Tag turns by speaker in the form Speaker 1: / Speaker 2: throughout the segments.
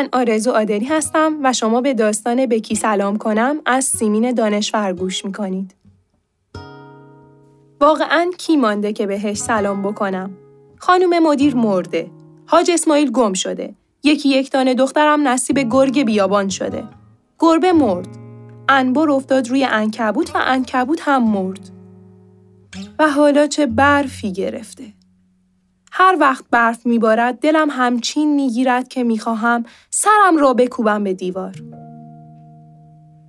Speaker 1: من آرزو آدری هستم و شما به داستان بکی سلام کنم از سیمین دانشور گوش می‌کنید. واقعا کی مانده که بهش سلام بکنم؟ خانم مدیر مرده. حاج اسماعیل گم شده. یکی یک دانه دخترم نصیب گرگ بیابان شده. گربه مرد. انبر افتاد روی انکبوت و انکبوت هم مرد. و حالا چه برفی گرفته. هر وقت برف میبارد دلم همچین می‌گیرد که می‌خواهم سرم را بکوبم به دیوار.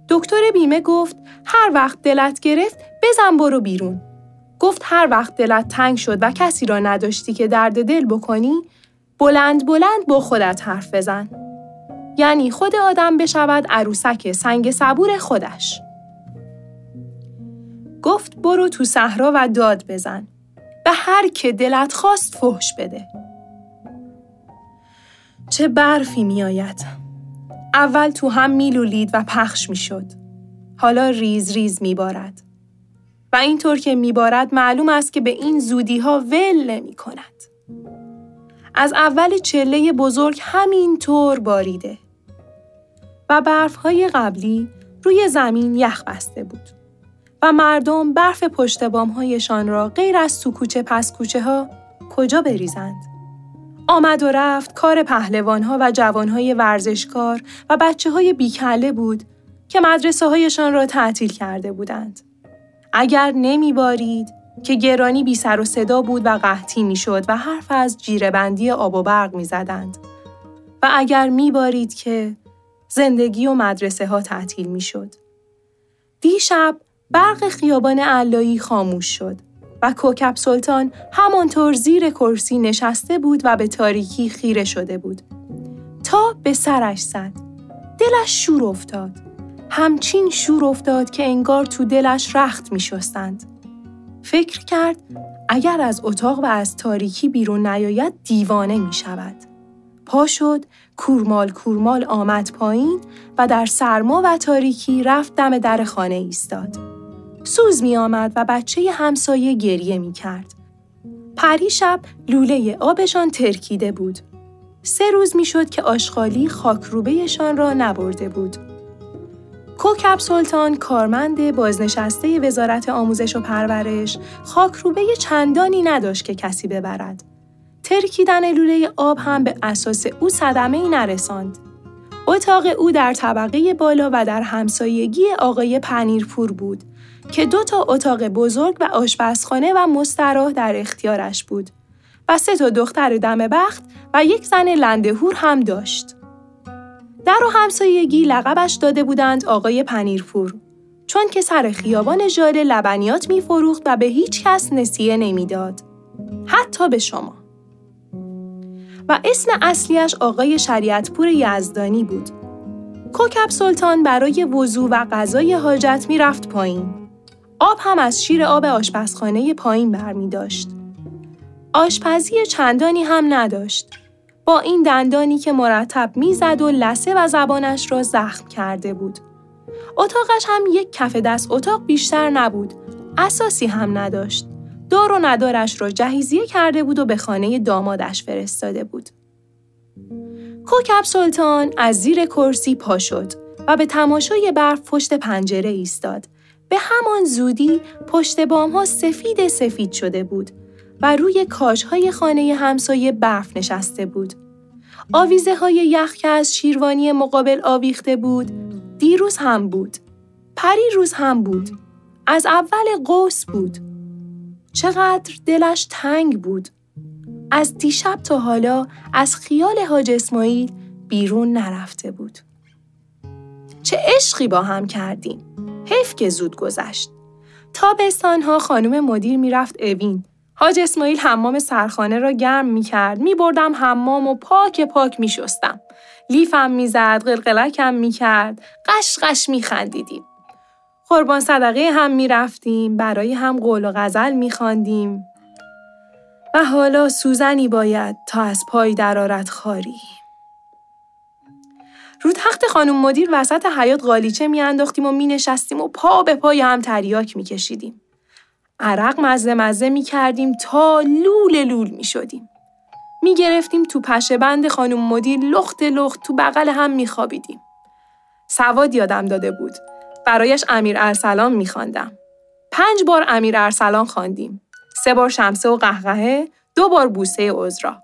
Speaker 1: دکتر بیمه گفت هر وقت دلت گرفت بزن برو بیرون. گفت هر وقت دلت تنگ شد و کسی را نداشتی که درد دل بکنی بلند بلند با خودت حرف بزن. یعنی خود آدم بشود عروسک سنگ صبور خودش. گفت برو تو صحرا و داد بزن. به هر که دلت خواست فحش بده. چه برفی می آید. اول تو هم میلولید و پخش می شد. حالا ریز ریز می بارد. و اینطور که میبارد معلوم است که به این زودی ها ول نمی کند. از اول چله بزرگ همین طور باریده و برف های قبلی روی زمین یخ بسته بود و مردم برف پشت هایشان را غیر از سکوچه پس کوچه ها کجا بریزند؟ آمد و رفت کار پهلوان ها و جوان های ورزشکار و بچه های بیکله بود که مدرسه هایشان را تعطیل کرده بودند. اگر نمی بارید که گرانی بی سر و صدا بود و قحطی می شد و حرف از جیرهبندی آب و برق می زدند. و اگر می بارید که زندگی و مدرسه ها تعطیل می شد. دیشب برق خیابان علایی خاموش شد و کوکب سلطان همانطور زیر کرسی نشسته بود و به تاریکی خیره شده بود. تا به سرش زد. دلش شور افتاد. همچین شور افتاد که انگار تو دلش رخت می شستند. فکر کرد اگر از اتاق و از تاریکی بیرون نیاید دیوانه می شود. پا شد، کورمال کورمال آمد پایین و در سرما و تاریکی رفت دم در خانه ایستاد. سوز می آمد و بچه همسایه گریه می کرد. پری شب لوله آبشان ترکیده بود. سه روز می شد که آشغالی خاکروبهشان را نبرده بود. کوکب سلطان کارمند بازنشسته وزارت آموزش و پرورش خاکروبه چندانی نداشت که کسی ببرد. ترکیدن لوله آب هم به اساس او صدمه ای نرساند. اتاق او در طبقه بالا و در همسایگی آقای پنیرپور بود که دو تا اتاق بزرگ و آشپزخانه و مستراح در اختیارش بود و سه تا دختر دم بخت و یک زن لندهور هم داشت. در و همسایگی لقبش داده بودند آقای پنیرپور چون که سر خیابان ژاله لبنیات میفروخت و به هیچ کس نسیه نمی‌داد. حتی به شما. و اسم اصلیش آقای شریعتپور یزدانی بود. کوکب سلطان برای وضوع و غذای حاجت می‌رفت پایین. آب هم از شیر آب آشپزخانه پایین برمی داشت. آشپزی چندانی هم نداشت. با این دندانی که مرتب می‌زد و لسه و زبانش را زخم کرده بود. اتاقش هم یک کف دست اتاق بیشتر نبود. اساسی هم نداشت. دار و ندارش را جهیزیه کرده بود و به خانه دامادش فرستاده بود. کوکب سلطان از زیر کرسی پا شد و به تماشای برف پشت پنجره ایستاد. به همان زودی پشت بام ها سفید سفید شده بود و روی کاجهای خانه همسایه برف نشسته بود. آویزه های یخ که از شیروانی مقابل آویخته بود، دیروز هم بود. پری روز هم بود. از اول قوس بود. چقدر دلش تنگ بود. از دیشب تا حالا از خیال حاج اسماعیل بیرون نرفته بود. چه عشقی با هم کردیم. حیف که زود گذشت. تابستانها خانم مدیر می‌رفت اوین. حاج اسماعیل حمام سرخانه را گرم می کرد. می بردم حمام و پاک پاک می شستم. لیفم می زد، قلقلکم. قش می خندیدیم. قربان صدقه هم می رفتیم. برای هم قول و غزل می خاندیم. و حالا سوزنی باید تا از پای درارت خاری. رو تخت خانم مدیر وسط حیات قالیچه میانداختیم و مینشستیم و پا به پای هم تریاک میکشیدیم. عرق مزه مزه می کردیم تا لول لول می شدیم. می گرفتیم تو پشه بند خانم مدیر لخت لخت تو بغل هم می خوابیدیم. سواد یادم داده بود. برایش امیر ارسلان می خواندم. پنج بار امیر ارسلان خواندیم. سه بار شمسه و قهقهه، دو بار بوسه عذرا.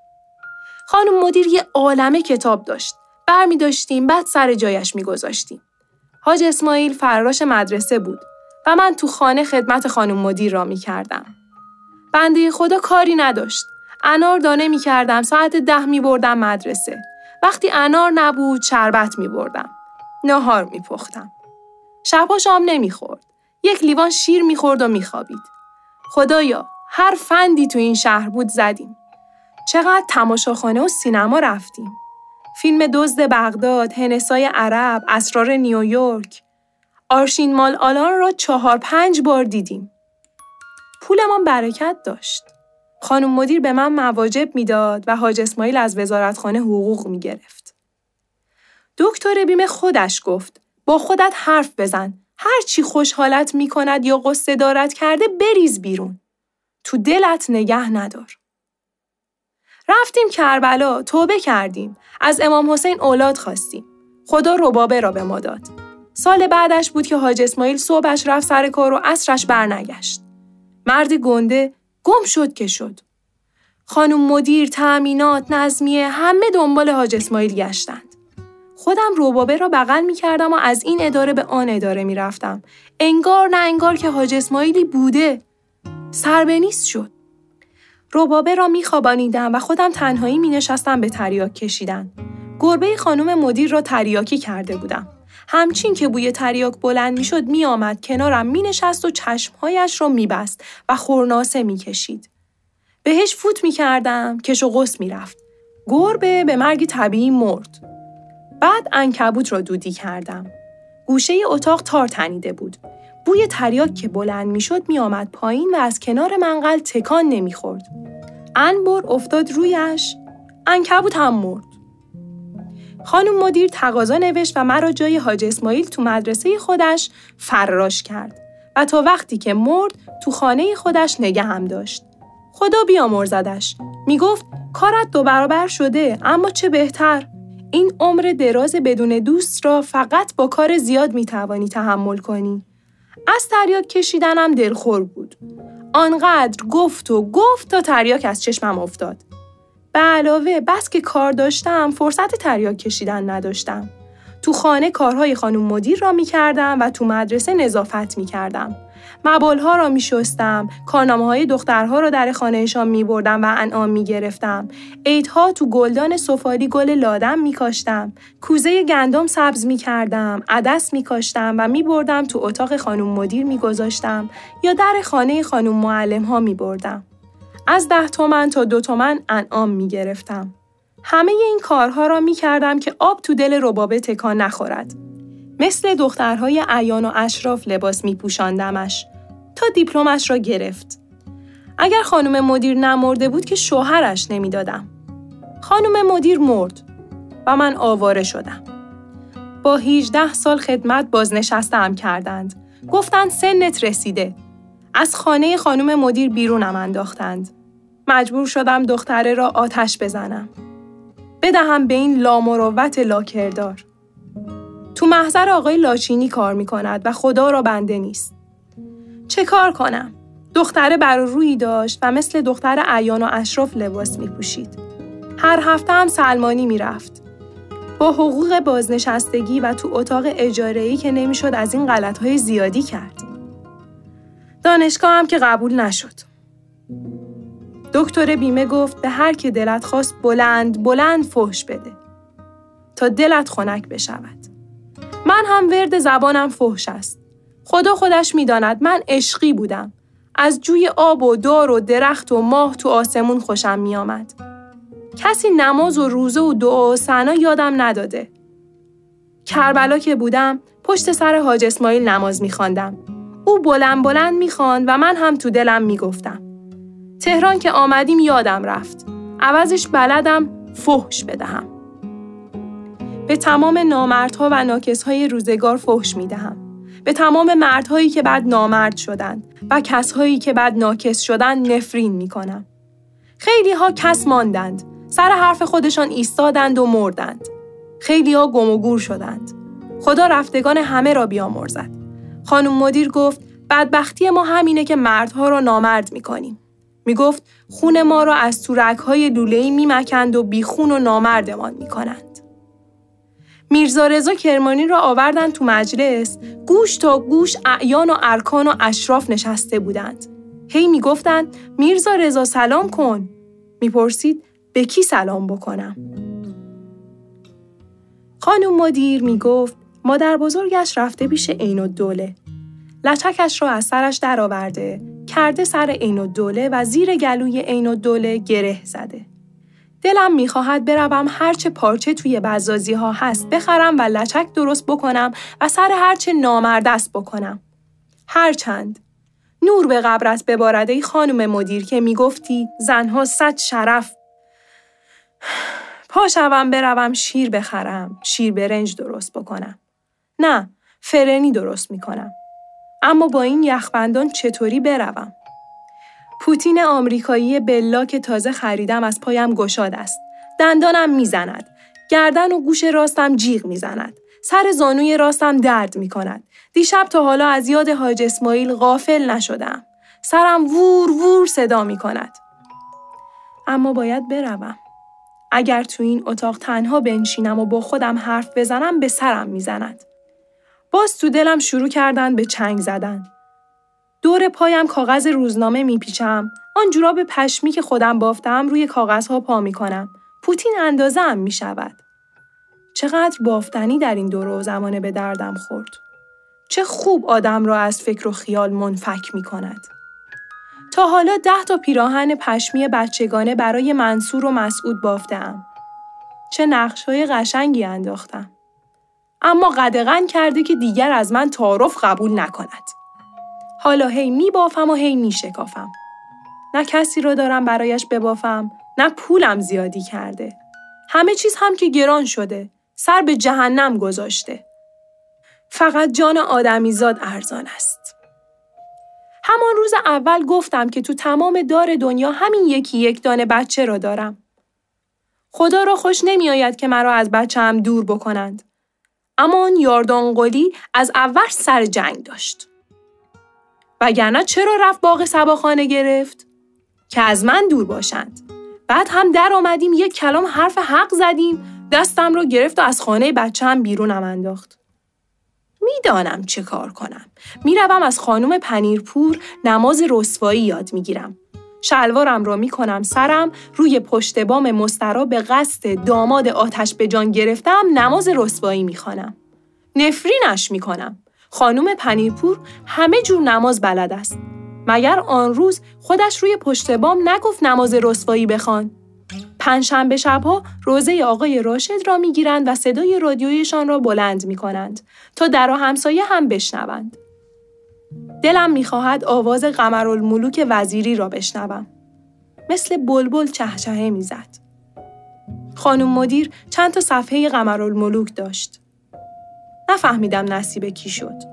Speaker 1: خانم مدیر یه عالمه کتاب داشت. برمی داشتیم بعد سر جایش می گذاشتیم. حاج اسماعیل فراش مدرسه بود و من تو خانه خدمت خانم مدیر را می کردم. بنده خدا کاری نداشت. انار دانه می کردم ساعت ده می بردم مدرسه. وقتی انار نبود شربت می بردم. نهار می پختم. شبها شام نمی خورد. یک لیوان شیر می خورد و می خوابید. خدایا هر فندی تو این شهر بود زدیم. چقدر تماشاخانه و سینما رفتیم. فیلم دزد بغداد، هنسای عرب، اسرار نیویورک. آرشین مال آلان را چهار پنج بار دیدیم. پولمان برکت داشت. خانم مدیر به من مواجب می‌داد و حاج اسماعیل از وزارتخانه حقوق می گرفت. دکتر بیم خودش گفت با خودت حرف بزن هر چی خوشحالت می کند یا قصه دارد کرده بریز بیرون. تو دلت نگه ندار. رفتیم کربلا توبه کردیم از امام حسین اولاد خواستیم خدا ربابه را به ما داد سال بعدش بود که حاج اسماعیل صبحش رفت سر کار و عصرش برنگشت مرد گنده گم شد که شد خانم مدیر تأمینات نظمیه همه دنبال حاج اسماعیل گشتند خودم روبابه را بغل می کردم و از این اداره به آن اداره می رفتم. انگار نه انگار که حاج اسماعیلی بوده. سربنیست شد. روبابه را می خوابانیدم و خودم تنهایی می نشستم به تریاک کشیدن. گربه خانم مدیر را تریاکی کرده بودم. همچین که بوی تریاک بلند می شد می آمد کنارم می نشست و چشمهایش را می بست و خورناسه می کشید. بهش فوت می کردم کش و قص می رفت. گربه به مرگ طبیعی مرد. بعد انکبوت را دودی کردم. گوشه اتاق تار تنیده بود. بوی تریاک که بلند می‌شد میآمد پایین و از کنار منقل تکان نمی‌خورد. انبر افتاد رویش انکبوت هم مرد. خانم مدیر تقاضا نوشت و مرا جای حاج اسماعیل تو مدرسه خودش فراش کرد و تا وقتی که مرد تو خانه خودش نگه هم داشت. خدا بیامرزدش. می‌گفت کارت دو برابر شده اما چه بهتر. این عمر دراز بدون دوست را فقط با کار زیاد می‌توانی تحمل کنی. از تریاک کشیدنم دلخور بود. آنقدر گفت و گفت تا تریاک از چشمم افتاد. به علاوه بس که کار داشتم فرصت تریاک کشیدن نداشتم. تو خانه کارهای خانم مدیر را می کردم و تو مدرسه نظافت می کردم. مبالها را می شستم، کارنامه های دخترها را در خانهشان می بردم و انعام می گرفتم. عیدها تو گلدان سفالی گل لادم می کاشتم. کوزه گندم سبز می کردم، عدس می کاشتم و می بردم تو اتاق خانم مدیر می گذاشتم یا در خانه خانم معلم ها می بردم. از ده تومن تا دو تومن انعام می گرفتم. همه این کارها را می کردم که آب تو دل ربابه تکان نخورد. مثل دخترهای عیان و اشراف لباس می پوشاندمش تا دیپلمش را گرفت. اگر خانم مدیر نمرده بود که شوهرش نمی‌دادم. خانم مدیر مرد و من آواره شدم. با 18 سال خدمت بازنشستم کردند. گفتند سنت رسیده. از خانه خانم مدیر بیرونم انداختند. مجبور شدم دختره را آتش بزنم. بدهم به این لامروت لاکردار. تو محضر آقای لاشینی کار می کند و خدا را بنده نیست. چه کار کنم؟ دختره بر روی داشت و مثل دختر عیان و اشراف لباس می پوشید. هر هفته هم سلمانی می رفت. با حقوق بازنشستگی و تو اتاق اجاره‌ای که نمی‌شد از این غلطهای زیادی کرد. دانشگاه هم که قبول نشد. دکتر بیمه گفت به هر که دلت خواست بلند بلند فحش بده تا دلت خنک بشود. من هم ورد زبانم فحش است. خدا خودش می‌داند من عشقی بودم. از جوی آب و دار و درخت و ماه تو آسمون خوشم میآمد. کسی نماز و روزه و دعا و سنا یادم نداده. کربلا که بودم پشت سر حاج اسماعیل نماز میخواندم. او بلند بلند می‌خواند و من هم تو دلم می‌گفتم. تهران که آمدیم یادم رفت. عوضش بلدم فحش بدهم. به تمام نامردها و ناکسهای روزگار فحش می‌دهم. به تمام مردهایی که بعد نامرد شدند و کسهایی که بعد ناکس شدند نفرین می‌کنم. خیلی ها کس ماندند سر حرف خودشان ایستادند و مردند. خیلی ها گم و گور شدند. خدا رفتگان همه را بیامرزد. خانم مدیر گفت بدبختی ما همینه که مردها را نامرد می‌کنیم. می‌گفت خون ما را از تورک های لوله‌ای میمکند و بیخون و نامردمان می‌کنند. میرزا رضا کرمانی را آوردند تو مجلس گوش تا گوش اعیان و ارکان و اشراف نشسته بودند. هی می‌گفتند میرزا رضا سلام کن. می‌پرسید به کی سلام بکنم؟ خانم مدیر می گفت مادر بزرگش رفته پیش عین الدوله. لچکش را از سرش درآورده، کرده سر عین الدوله و زیر گلوی عین الدوله گره زده. دلم می‌خواهد بروم هرچه پارچه توی بزازی ها هست بخرم و لچک درست بکنم و سر هرچه نامردست بکنم. هرچند. نور به قبرت ببارده خانم مدیر که می‌گفتی زنها صد شرف. پاشوم بروم شیر بخرم. شیر برنج درست بکنم. نه فرنی درست می‌کنم. اما با این یخبندان چطوری بروم؟ پوتین آمریکایی بلا که تازه خریدم از پایم گشاد است دندانم می‌زند گردن و گوش راستم جیغ می‌زند سر زانوی راستم درد می کند. دیشب تا حالا از یاد حاج اسماعیل غافل نشدم. سرم وور وور صدا می کند. اما باید بروم. اگر تو این اتاق تنها بنشینم و با خودم حرف بزنم به سرم می‌زند. باز تو دلم شروع کردن به چنگ زدن. دور پایم کاغذ روزنامه میپیچم. آن جوراب پشمی که خودم بافتم روی کاغذها پا می‌کنم. پوتین اندازه هم می شود. چقدر بافتنی در این دور و زمانه به دردم خورد. چه خوب آدم را از فکر و خیال منفک می کند. تا حالا ده تا پیراهن پشمی بچگانه برای منصور و مسعود بافتم. چه نقش های قشنگی انداختم. اما قدغن کرده که دیگر از من تعارف قبول نکند. حالا هی می بافم و هی می شکافم. نه کسی را دارم برایش ببافم، نه پولم زیادی کرده. همه چیز هم که گران شده. سر به جهنم گذاشته. فقط جان آدمیزاد ارزان است. همان روز اول گفتم که تو تمام دار دنیا همین یکی یک دانه بچه را دارم. خدا را خوش نمی آید که مرا از بچه هم دور بکنند. اما آن یاردان قلی از اول سر جنگ داشت. وگرنه چرا رفت باغ سباخانه گرفت؟ که از من دور باشند. بعد هم در آمدیم یک کلام حرف حق زدیم دستم رو گرفت و از خانه بچه هم بیرونم انداخت. می‌دانم چه کار کنم. می‌روم از خانم پنیرپور نماز رسوایی یاد می‌گیرم. شلوارم را می‌کنم سرم روی پشت بام مسترا به قصد داماد آتش به جان گرفتم نماز رسوایی می‌خوانم. نفرینش می‌کنم. خانم پنیرپور همه جور نماز بلد است. مگر آن روز خودش روی پشت بام نگفت نماز رسوایی بخوان؟ پنجشنبه شبها روزه آقای راشد را می‌گیرند و صدای رادیویشان را بلند می کنند تا در و همسایه هم بشنوند. دلم می‌خواهد آواز قمرالملوک وزیری را بشنوم. مثل بلبل چهچهه می‌زد. خانم مدیر چند تا صفحه قمرالملوک داشت. نفهمیدم نصیب کی شد.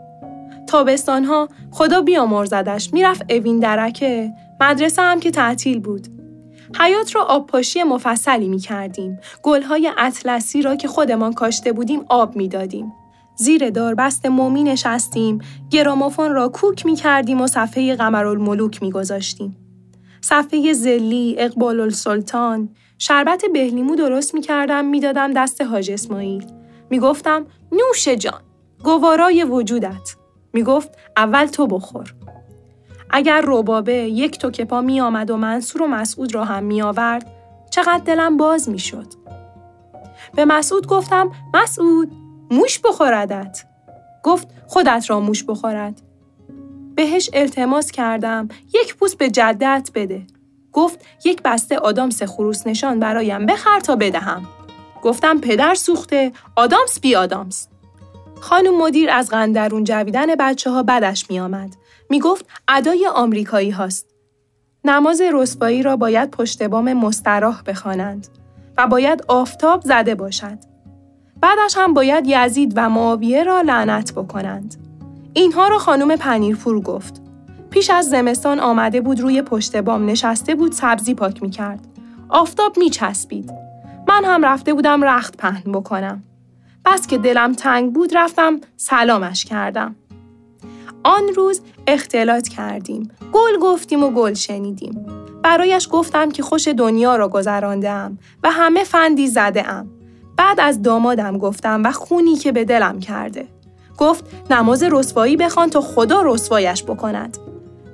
Speaker 1: تابستانها خدا بیامرزدش می‌رفت اوین درکه مدرسه هم که تعطیل بود حیات را آبپاشی مفصلی می کردیم. گلهای اطلسی را که خودمان کاشته بودیم آب می دادیم. زیر داربست مومی نشستیم، گراموفون را کوک می کردیم و صفحه قمرالملوک می گذاشتیم. صفحه زلی، اقبال السلطان، شربت بهلیمو درست می کردم می دادم دست حاج اسماعیل. می گفتم نوش جان. گوارای وجودت. می گفت اول تو بخور. اگر روبابه یک توکپا می آمد و منصور و مسعود را هم می آورد چقدر دلم باز می شد. به مسعود گفتم مسعود موش بخوردت. گفت خودت را موش بخورد. بهش التماس کردم یک پوست به جدت بده. گفت یک بسته آدامس خروس نشان برایم بخر تا بدهم. گفتم پدر سوخته آدامس بی آدامس. خانم مدیر از غندرون جویدن بچه ها بدش می آمد. می گفت ادای آمریکایی هاست. نماز رسوایی را باید پشت بام مستراح بخوانند و باید آفتاب زده باشد. بعدش هم باید یزید و معاویه را لعنت بکنند. اینها را خانم پنیرپور گفت. پیش از زمستان آمده بود روی پشت بام نشسته بود سبزی پاک می کرد. آفتاب می چسبید. من هم رفته بودم رخت پهن بکنم. بس که دلم تنگ بود رفتم سلامش کردم. آن روز اختلاط کردیم. گل گفتیم و گل شنیدیم. برایش گفتم که خوش دنیا را گذراندم و همه فندی زده ام. بعد از دامادم گفتم و خونی که به دلم کرده. گفت نماز رسوایی بخوان تا خدا رسوایش بکند.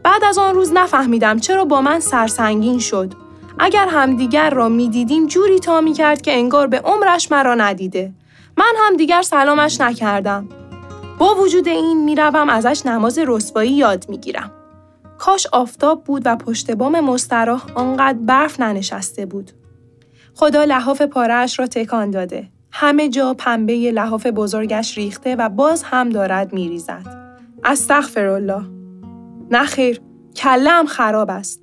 Speaker 1: بعد از آن روز نفهمیدم چرا با من سرسنگین شد. اگر همدیگر را می‌دیدیم جوری تا می کرد که انگار به عمرش مرا ندیده. من هم دیگر سلامش نکردم. با وجود این می‌روم ازش نماز رسوایی یاد می‌گیرم. کاش آفتاب بود و پشت بام مستراح آنقدر برف ننشسته بود. خدا لحاف پارهش را تکان داده. همه جا پنبه لحاف بزرگش ریخته و باز هم دارد میریزد. استغفر الله. نه خیر، کلم خراب است.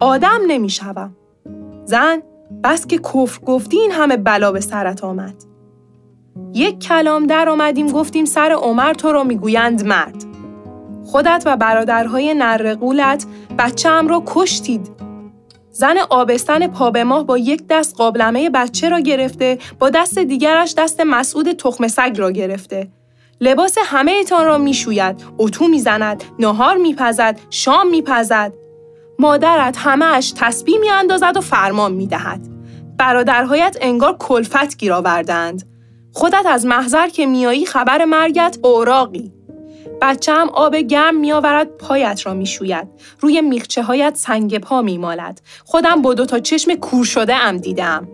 Speaker 1: آدم نمی‌شوم. زن، بس که کفر گفتی این همه بلا به سرت آمد. یک کلام در آمدیم گفتیم سر عمر تو را می‌گویند مرد. خودت و برادرهای نرقولت بچه هم را کشتید. زن آبستن پا به ماه با یک دست قابلمه بچه را گرفته با دست دیگرش دست مسعود تخم سگ را گرفته. لباس همه ایتان را می‌شوید، اتو می‌زند، نهار میپزد، شام میپزد. مادرت همهش تسبیح میاندازد و فرمان می‌دهد. برادرهایت انگار کلفت گیر آوردند. خودت از محضر که میایی خبر مرگت اوراقی. بچه هم آب گرم میآورد پایت را می‌شوید. روی میخچه هایت سنگ پا میمالد. خودم با دو تا چشم کور شده ام دیدم.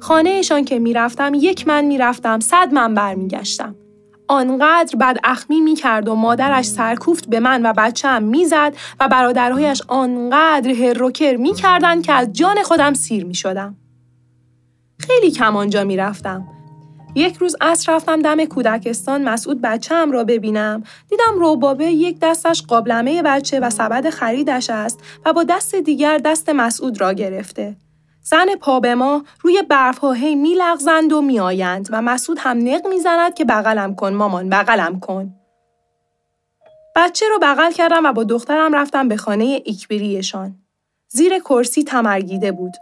Speaker 1: خانهشان که می‌رفتم یک من می‌رفتم صد من برمیگشتم. آنقدر بد اخمی می کرد و مادرش سرکوفت به من و بچم می‌زد و برادرهایش آنقدر هروکر می کردن که از جان خودم سیر می شدم. خیلی کم آنجا می رفتم. یک روز عصر رفتم دم کودکستان مسعود بچم را ببینم دیدم روبابه یک دستش قابلمه بچه و سبد خریدش است و با دست دیگر دست مسعود را گرفته زن پا به ما روی برف هی می لغزند و می آیند و مسعود هم نق می زند که بغلم کن مامان بغلم کن. بچه رو بغل کردم و با دخترم رفتم به خانه ایکبریشان. زیر کرسی تمرگیده بود.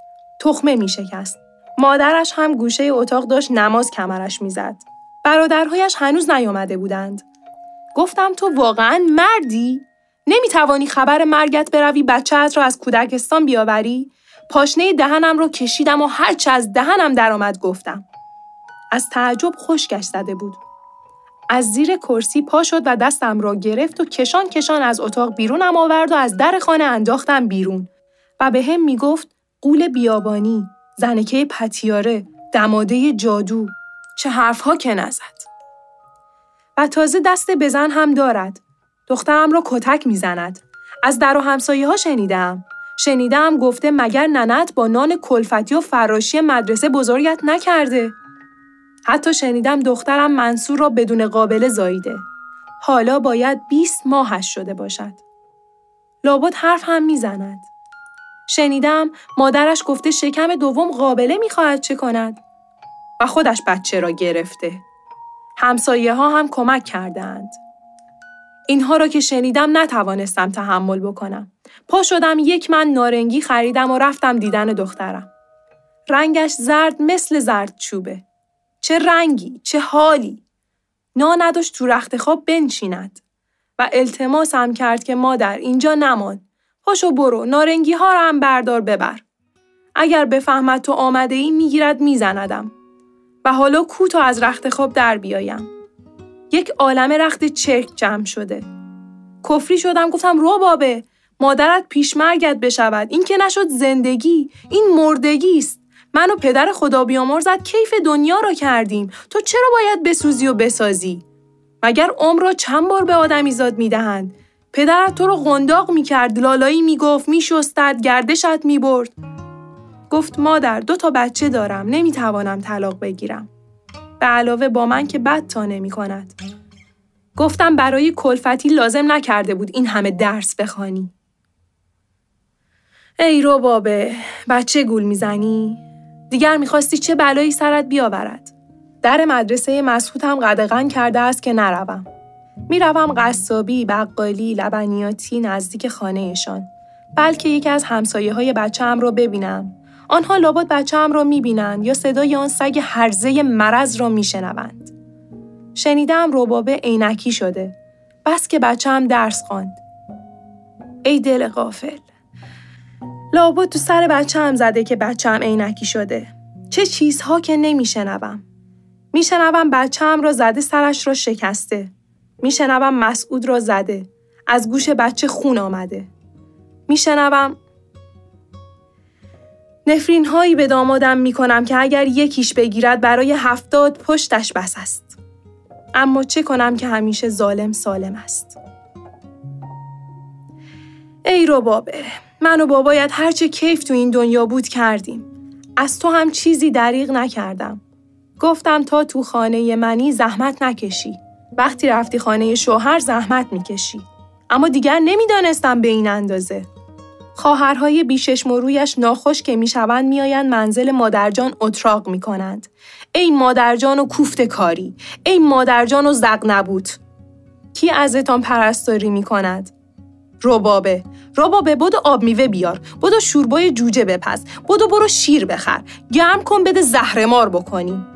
Speaker 1: تخمه می شکست. مادرش هم گوشه اتاق داشت نماز کمرش می‌زد. برادرهایش هنوز نیامده بودند. گفتم تو واقعا مردی؟ نمی توانی خبر مرگت بروی بچهت را از کودکستان بیاوری؟ پاشنه دهنم رو کشیدم و هرچه از دهنم درآمد گفتم. از تعجب خشکش زده بود. از زیر کرسی پا شد و دستم را گرفت و کشان کشان از اتاق بیرونم آورد و از در خانه انداختم بیرون و به هم می گفت قول بیابانی زنکه پتیاره، دماده جادو، چه حرفها که نزد. و تازه دست بزن هم دارد. دخترم را کتک می‌زند. از در و همسایه ها شنیدم. شنیدم گفته مگر ننت با نان کلفتی و فراشی مدرسه بزرگت نکرده. حتی شنیدم دخترم منصور را بدون قابل زاییده. حالا باید 20 ماهش شده باشد. لابد حرف هم می‌زند. شنیدم مادرش گفته شکم دوم قابله می‌خواهد چه کند و خودش بچه را گرفته. همسایه ها هم کمک کردند. اینها را که شنیدم نتوانستم تحمل بکنم. پا شدم یک من نارنگی خریدم و رفتم دیدن دخترم. رنگش زرد مثل زرد چوبه. چه رنگی، چه حالی. نا نداشت تو رخت خواب بنشیند. و التماسم کرد که مادر اینجا نمان. پاشو برو نارنگی ها رو هم بردار ببر. اگر بفهمد تو آمده ای می‌گیرد میزندم. و حالا کو تا از رخت خواب در بیایم. یک عالم رخت چرک جمع شده. کفری شدم گفتم رو بابه مادرت پیشمرگت بشود. این که نشد زندگی این مردگی است. من و پدر خدا بیامرزد کیف دنیا را کردیم. تو چرا باید بسوزی و بسازی؟ مگر عمر را چند بار به آدمیزاد می‌دهند؟ پدرت تو رو قنداق می‌کرد لالایی می‌گفت میشستد گردشت می‌برد. گفت مادر دو تا بچه دارم نمی‌توانم طلاق بگیرم. به علاوه با من که بد تا نمی کند. گفتم برای کلفتی لازم نکرده بود این همه درس بخوانی. ای رو بابه بچه گول می‌زنی؟ دیگر می‌خواستی چه بلایی سرت بیاورد؟ در مدرسه مسعود هم قدغن کرده است که نروم. می‌روم قصابی، بقالی، لبنیاتی نزدیک خانهشان. بلکه یکی از همسایه های بچه هم رو ببینم. آنها لابد بچه هم را می‌بینند یا صدای آن سگ هرزه مرض را میشنوند. شنیدم روبابه عینکی شده. بس که بچه هم درس خواند. ای دل غافل. لابد تو سر بچه هم زده که بچه هم عینکی شده. چه چیزها که نمیشنوم. میشنوم بچه هم را زده سرش را شکسته. میشنوم مسعود را زده. از گوش بچه خون آمده. میشنوم نفرین هایی به دامادم می کنم که اگر یکیش بگیرد برای هفتاد پشتش بس است. اما چه کنم که همیشه ظالم سالم است. ای رو بابه من و بابایت هرچه کیف تو این دنیا بود کردیم. از تو هم چیزی دریغ نکردم. گفتم تا تو خانه منی زحمت نکشی. وقتی رفتی خانه شوهر زحمت می‌کشی. اما دیگر نمی‌دانستم به این اندازه. خواهرهای بیشش مرویش ناخوش که می‌شوند میآیند منزل مادرجان اتراق می‌کنند ای مادرجان و کوفت کاری ای مادرجان و زق نبود کی ازتان پرستاری می‌کند ربابه ربابه بدو آب میوه بیار بدو شوربای جوجه بپز بدو برو شیر بخر گرم کن بده زهرمار بکنیم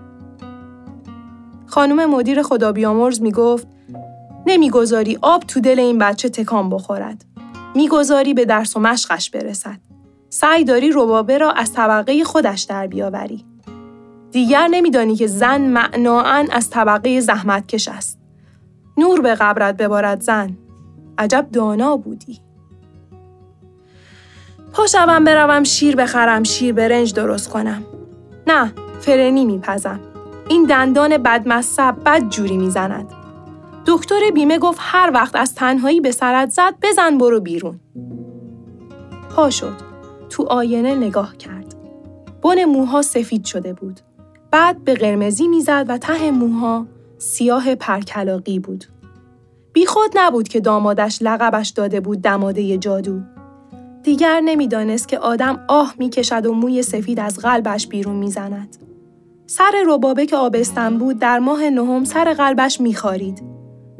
Speaker 1: خانم مدیر خدا بیامرز می‌گفت نمی‌گذاری آب تو دل این بچه تکان بخورد می‌گذاری به درس و مشقش برسد. سعی داری ربابه را از طبقه خودش در بیاوری. دیگر نمیدانی که زن معناعا از طبقه زحمتکش است. نور به قبرت ببارد زن. عجب دانا بودی. پاشوم بروم شیر بخرم شیر برنج درست کنم. نه فرنی میپزم. این دندان بدمصب بد جوری می‌زند. دکتر بیمه گفت هر وقت از تنهایی به سرت زد بزن برو بیرون. پا شد. تو آینه نگاه کرد. بن موها سفید شده بود. بعد به قرمزی می‌زد و ته موها سیاه پرکلاقی بود. بیخود نبود که دامادش لقبش داده بود دماده جادو. دیگر نمی‌دانست که آدم آه می‌کشد و موی سفید از قلبش بیرون می‌زند. سر ربابه که آبستن بود در ماه نهم سر قلبش میخارید.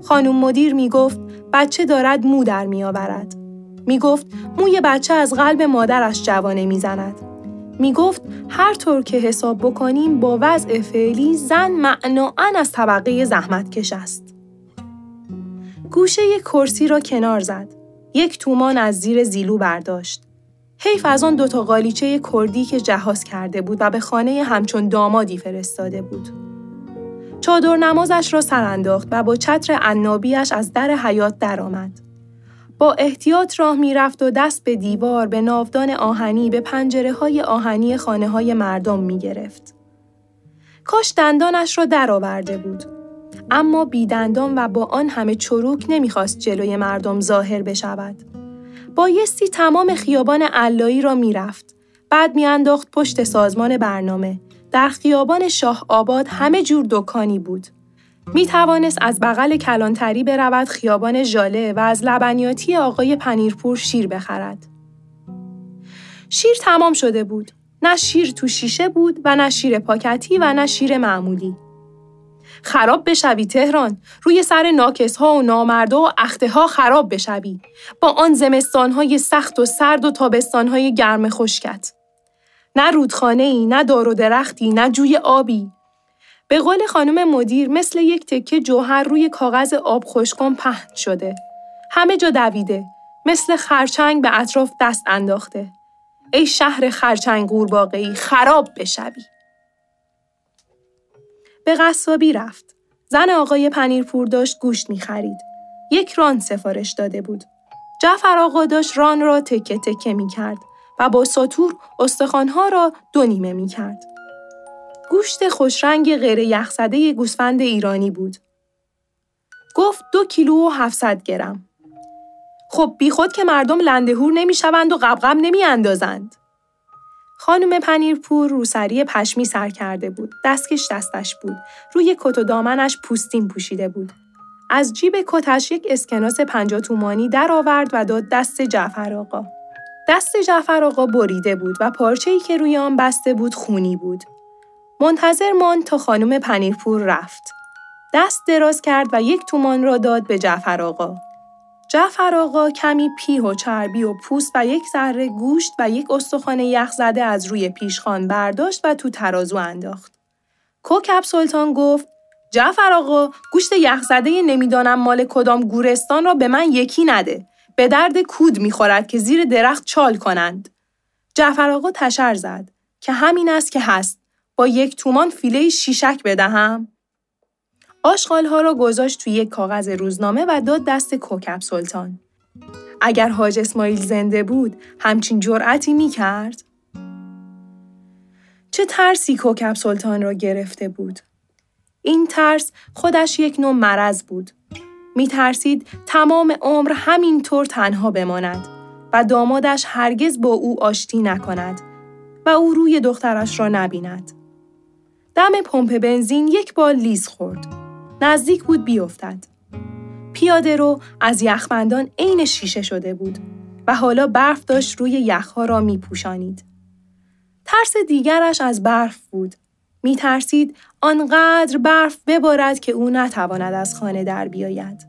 Speaker 1: خانم مدیر می گفت بچه دارد مو در می آورد. می گفت موی بچه از قلب مادرش جوانه می زند. می گفت هر طور که حساب بکنیم با وضع فعلی زن معناعا از طبقه زحمت کش است. گوشه یک کرسی را کنار زد. یک تومان از زیر زیلو برداشت. حیف از آن دوتا قالیچه کردی که جهاز کرده بود و به خانه همچون دامادی فرستاده بود. چادر نمازش را سر انداخت و با چتر عنابیش از در حیات درآمد. با احتیاط راه می‌رفت و دست به دیوار به ناودان آهنی به پنجره های آهنی خانه های مردم می گرفت. کاش دندانش را درآورده بود. اما بیدندان و با آن همه چروک نمی‌خواست جلوی مردم ظاهر بشود. بایستی تمام خیابان علایی را می‌رفت. بعد میانداخت پشت سازمان برنامه در خیابان شاه آباد همه جور دکانی بود. می توانست از بغل کلانتری برود خیابان ژاله و از لبنیاتی آقای پنیرپور شیر بخرد. شیر تمام شده بود. نه شیر تو شیشه بود و نه شیر پاکتی و نه شیر معمولی. خراب بشوی تهران روی سر ناکس ها و نامرده و اخته ها خراب بشوی با آن زمستان های سخت و سرد و تابستان های گرم خشکت نه رودخانه ای، نه دار و درختی، نه جوی آبی. به قول خانم مدیر مثل یک تکه جوهر روی کاغذ آب خشکان پهن شده. همه جا دویده. مثل خرچنگ به اطراف دست انداخته. ای شهر خرچنگ قورباغه‌ای خراب بشوی به قصابی رفت زن آقای پنیرپور داشت گوشت می خرید. یک ران سفارش داده بود. جعفر آقا داشت ران را تکه تکه می کرد و با ساتور استخوانها را دو نیمه می کرد. گوشت خوشرنگ غیر یخزده گوسفند ایرانی بود. گفت دو کیلو و هفتصد گرم. خب بیخود که مردم لندهور نمی شوند و قبقب نمی اندازند. خانم پنیرپور روسری پشمی سر کرده بود. دستکش دستش بود. روی کت و دامنش پوستین پوشیده بود. از جیب کتش یک اسکناس پنجا تومانی در آورد و داد دست جعفر آقا. دست جعفر آقا بریده بود و پارچه ای که روی آن بسته بود خونی بود. منتظر ماند تا خانم پنیرپور رفت. دست دراز کرد و یک تومان را داد به جعفر آقا. جعفر آقا کمی پیه و چربی و پوست و یک ذره گوشت و یک استخوان یخ زده از روی پیشخان برداشت و تو ترازو انداخت. کوکب سلطان گفت جعفر آقا گوشت یخزده نمی‌دانم مال کدام گورستان را به من یکی نده. به درد کود می‌خورد که زیر درخت چال کنند. جعفر آقا تشر زد که همین است که هست. با یک تومان فیله شیشک بدهم؟ آشغالها را گذاشت توی یک کاغذ روزنامه و داد دست کوکب سلطان. اگر حاج اسماعیل زنده بود همچین جرأتی می کرد؟ چه ترسی کوکب سلطان را گرفته بود؟ این ترس خودش یک نوع مرض بود. می ترسید تمام عمر همینطور تنها بماند و دامادش هرگز با او آشتی نکند و او روی دخترش را نبیند. دم پمپ بنزین یک بار لیز خورد. نزدیک بود بیفتد. پیاده رو از یخبندان عین شیشه شده بود و حالا برف داشت روی یخها را می پوشانید. ترس دیگرش از برف بود. می ترسید آنقدر برف ببارد که او نتواند از خانه در بیاید.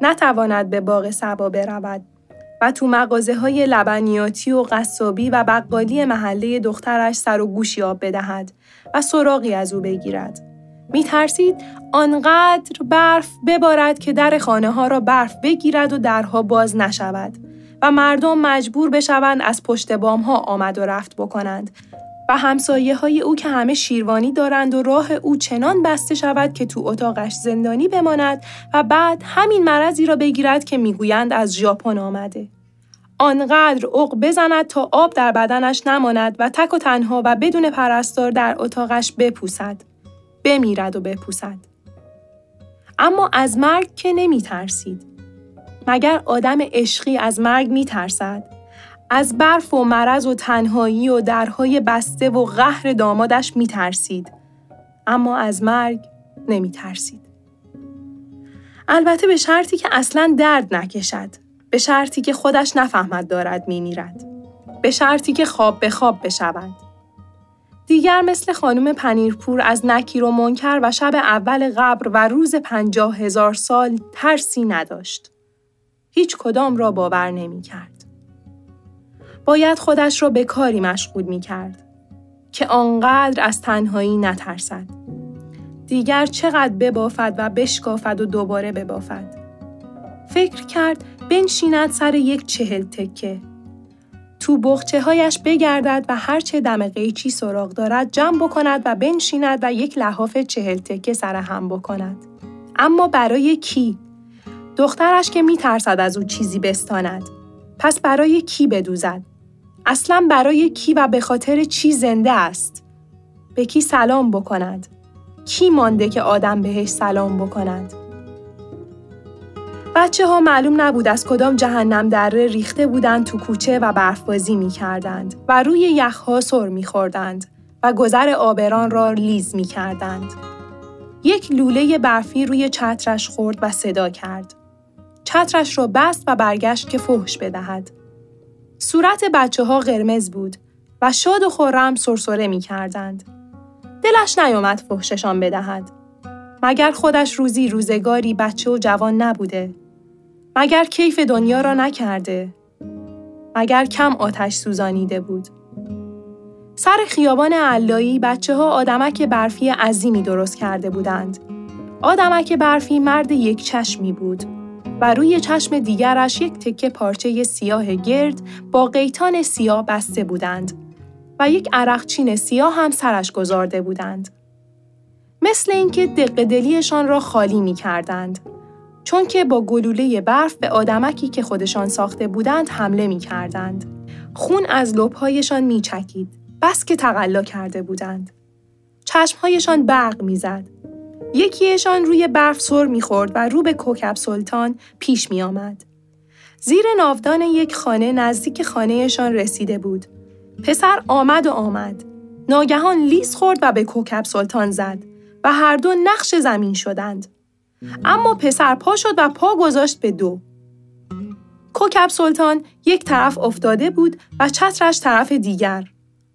Speaker 1: نتواند به باغ سبا برود و تو مغازه های لبنیاتی و قصابی و بقالی محله دخترش سر و گوشی آب بدهد و سراغی از او بگیرد. می ترسید آنقدر برف ببارد که در خانه ها را برف بگیرد و درها باز نشود و مردم مجبور بشوند از پشت بام ها آمد و رفت بکنند و همسایه های او که همه شیروانی دارند و راه او چنان بسته شود که تو اتاقش زندانی بماند و بعد همین مرضی را بگیرد که می‌گویند از ژاپن آمده. آنقدر اوق بزند تا آب در بدنش نماند و تک و تنها و بدون پرستار در اتاقش بپوسد. بمیرد و بپوسد. اما از مرگ که نمی ترسید. مگر آدم عشقی از مرگ می ترسد؟ از برف و مرض و تنهایی و درهای بسته و قهر دامادش می ترسید. اما از مرگ نمی ترسید. البته به شرطی که اصلا درد نکشد. به شرطی که خودش نفهمد دارد می میرد. به شرطی که خواب به خواب بشود. دیگر مثل خانم پنیرپور از نکیر و منکر و شب اول قبر و روز پنجاه هزار سال ترسی نداشت. هیچ کدام را باور نمی کرد. باید خودش را به کاری مشغول می کرد که آنقدر از تنهایی نترسد. دیگر چقدر ببافد و بشکافد و دوباره ببافد. فکر کرد بنشیند سر یک چهل تکه تو بخچه هایش بگردد و هرچه دم قیچی سراغ دارد جمع بکند و بنشیند و یک لحاف چهل تکه سر هم بکند. اما برای کی؟ دخترش که میترسد از او چیزی بستاند. پس برای کی بدوزد؟ اصلا برای کی و به خاطر چی زنده است؟ به کی سلام بکند؟ کی مانده که آدم بهش سلام بکند؟ بچه ها معلوم نبود از کدام جهنم دره ریخته بودند تو کوچه و برفبازی می کردند و روی یخها سر می خوردند و گذر آبران را لیز می کردند. یک لوله برفی روی چترش خورد و صدا کرد. چترش را بست و برگشت که فحش بدهد. صورت بچه ها قرمز بود و شاد و خورم سرسره می کردند. دلش نیامد فحششان بدهد. مگر خودش روزی روزگاری بچه و جوان نبوده مگر کیف دنیا را نکرده؟ مگر کم آتش سوزانیده بود؟ سر خیابان علایی بچه ها آدمک برفی عظیمی درست کرده بودند. آدمک برفی مرد یک چشمی بود. و روی چشم دیگرش یک تکه پارچه سیاه گرد با قیتان سیاه بسته بودند و یک عرقچین سیاه هم سرش گذارده بودند. مثل اینکه دق دلیشان را خالی می کردند. چون که با گلوله برف به آدمکی که خودشان ساخته بودند حمله می کردند. خون از لبهایشان می چکید. بس که تقلا کرده بودند. چشمهایشان برق می‌زد. یکیشان روی برف سر می‌خورد و رو به کوکب سلطان پیش می آمد. زیر ناودان یک خانه نزدیک خانهشان رسیده بود. پسر آمد و آمد. ناگهان لیس خورد و به کوکب سلطان زد و هر دو نقش زمین شدند. اما پسر پا شد و پا گذاشت به دو. کوکب سلطان یک طرف افتاده بود و چترش طرف دیگر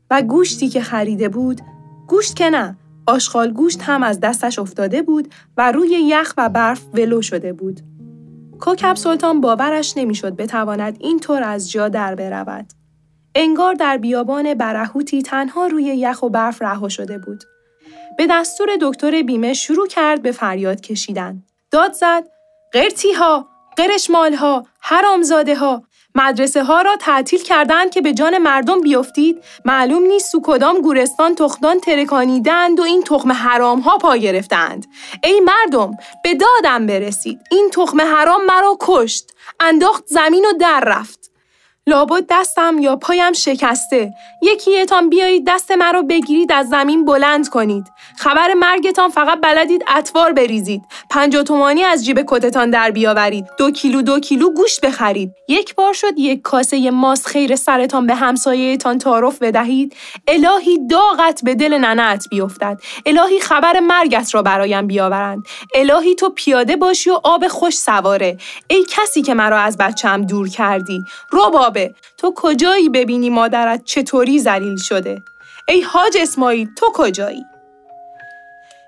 Speaker 1: و گوشتی که خریده بود گوشت که نه آشغال گوشت هم از دستش افتاده بود و روی یخ و برف ولو شده بود. کوکب سلطان باورش نمی‌شد بتواند اینطور از جا در برود. انگار در بیابان برهوتی تنها روی یخ و برف رها شده بود. به دستور دکتر بیمه شروع کرد به فریاد کشیدن. داد زد قرتی ها، قرش مال ها، حرامزاده ها، مدرسه ها را تعطیل کردند که به جان مردم بیفتید. معلوم نیست تو کدام گورستان تخمدان ترکانیدند و این تخم حرام ها پا گرفتند. ای مردم به دادم برسید. این تخم حرام مرا کشت. انداخت زمین و در رفت. لابد دستم یا پایم شکسته. یکیتان بیایید دست مرا بگیرید از زمین بلند کنید. خبر مرگتان فقط بلدید اتوار بریزید. پنجاه تومانی از جیب کتتان در بیاورید. دو کیلو دو کیلو گوشت بخرید. یک بار شد یک کاسه ماس خیر سرتان به همسایهتان تعارف بدهید. الهی داغت به دل ننت بیفتد. الهی خبر مرگت را برایم بیاورند. الهی تو پیاده باشی و آب خوش سواره. ای کسی که مرا از بچم دور کردی. رو تو کجایی ببینی مادرت چطوری ذلیل شده؟ ای حاج اسماعیل تو کجایی؟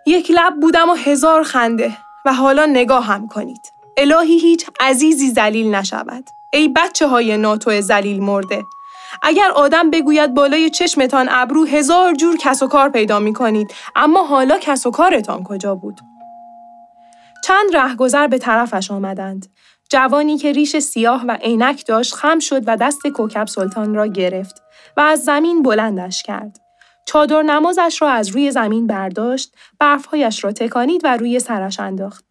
Speaker 1: یک لب بودم و هزار خنده و حالا نگاه هم کنید. الهی هیچ عزیزی ذلیل نشود. ای بچه های ناتو ذلیل مرده اگر آدم بگوید بالای چشمتان ابرو هزار جور کس و کار پیدا می کنید اما حالا کس و کارتان کجا بود؟ چند رهگذر به طرفش آمدند. جوانی که ریش سیاه و عینک داشت خم شد و دست کوکب سلطان را گرفت و از زمین بلندش کرد. چادر نمازش را از روی زمین برداشت، برفهایش را تکانید و روی سرش انداخت.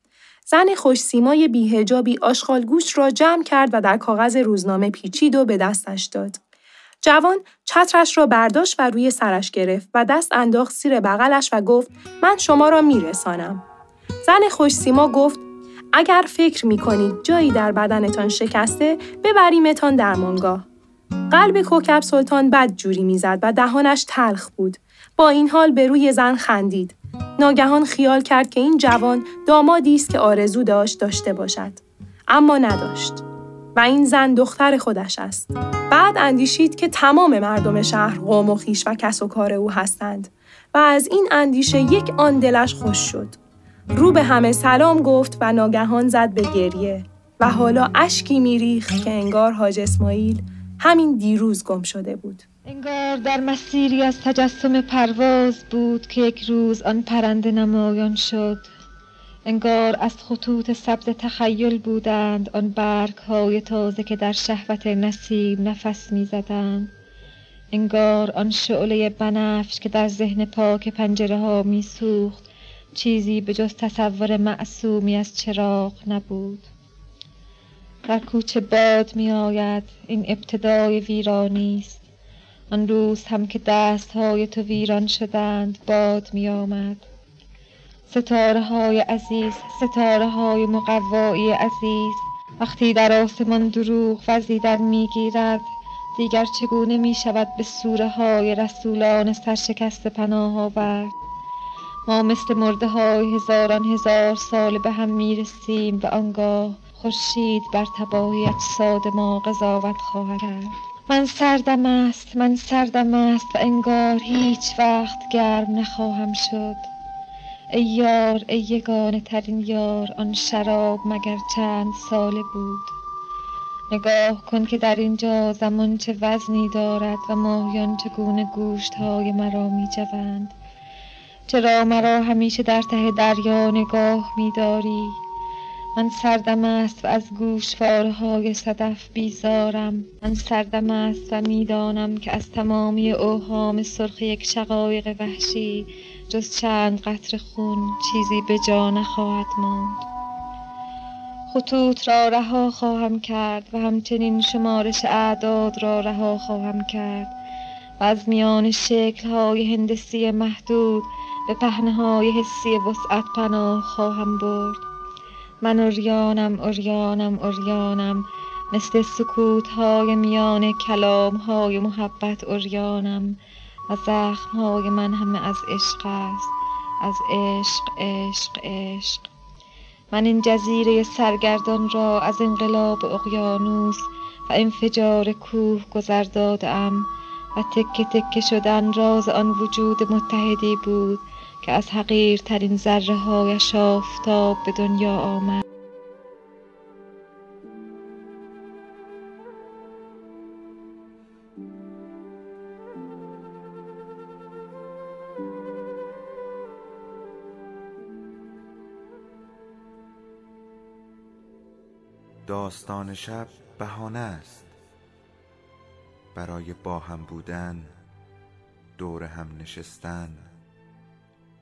Speaker 1: زن خوش سیمای بیهجابی آشغال گوشت را جمع کرد و در کاغذ روزنامه پیچید و به دستش داد. جوان چترش را برداشت و روی سرش گرفت و دست انداخت زیر بغلش و گفت من شما را میرسانم. زن خوش سیما گفت اگر فکر می کنید جایی در بدنتان شکسته ببریمتان در مانگاه. قلب کوکب سلطان بد جوری می‌زد و دهانش تلخ بود. با این حال به روی زن خندید. ناگهان خیال کرد که این جوان دامادی است که آرزو داشت داشته باشد. اما نداشت. و این زن دختر خودش است. بعد اندیشید که تمام مردم شهر قوم و خیش و کس و کار او هستند و از این اندیشه یک آن دلش خوش شد. رو به همه سلام گفت و ناگهان زد به گریه و حالا اشکی میریخت که انگار حاج اسماعیل همین دیروز گم شده بود.
Speaker 2: انگار در مسیری از تجسم پرواز بود که یک روز آن پرنده نمایان شد. انگار از خطوط سبز تخیل بودند آن برگ های تازه که در شهوت نسیم نفس می زدند. انگار آن شعله بنفش که در ذهن پاک پنجره ها می سوخت چیزی به جز تصور معصومی از چراغ نبود. در کوچه باد می آید این ابتدای ویرانی است. آن روز هم که دست های تو ویران شدند باد می آمد ستاره های عزیز ستاره های مقوایی عزیز وقتی در آسمان دروغ وزیدن می گیرد دیگر چگونه می شود به سوره های رسولان سرشکست پناه آورد؟ ما مثل مرده های هزاران هزار سال به هم می رسیم و آنگاه خورشید بر تباهی اجساد ما قضاوت خواهد کرد. من سردم است من سردم است و انگار هیچ وقت گرم نخواهم شد. ای یار ای یگانه ترین یار آن شراب مگر چند ساله بود؟ نگاه کن که در اینجا زمان چه وزنی دارد و ماهیان چگونه گوشت های مرا می جوند چرا مرا همیشه در ته دریا نگاه می داری من سردم است و از گوشوارهای صدف بیزارم. من سردم است و می‌دانم که از تمامی اوهام سرخ یک شقایق وحشی جز چند قطر خون چیزی به جا نخواهد ماند. خطوط را رها خواهم کرد و همچنین شمارش اعداد را رها خواهم کرد. و از میان شکلهای هندسی محدود به پهنهای حسی وسعت پناه خواهم برد. من اوریانم اوریانم اوریانم مثل سکوت های میان کلام های محبت اوریانم و زخم های من همه از عشق است. از عشق عشق عشق. من این جزیره سرگردان را از انقلاب اقیانوس و انفجار کوه گذر دادم. و تکه تکه شدن راز آن وجود متحدی بود. که از حقیرترین ذره هایش آفتاب به دنیا آمد.
Speaker 3: داستان شب بهانه است. برای با هم بودن دور هم نشستن.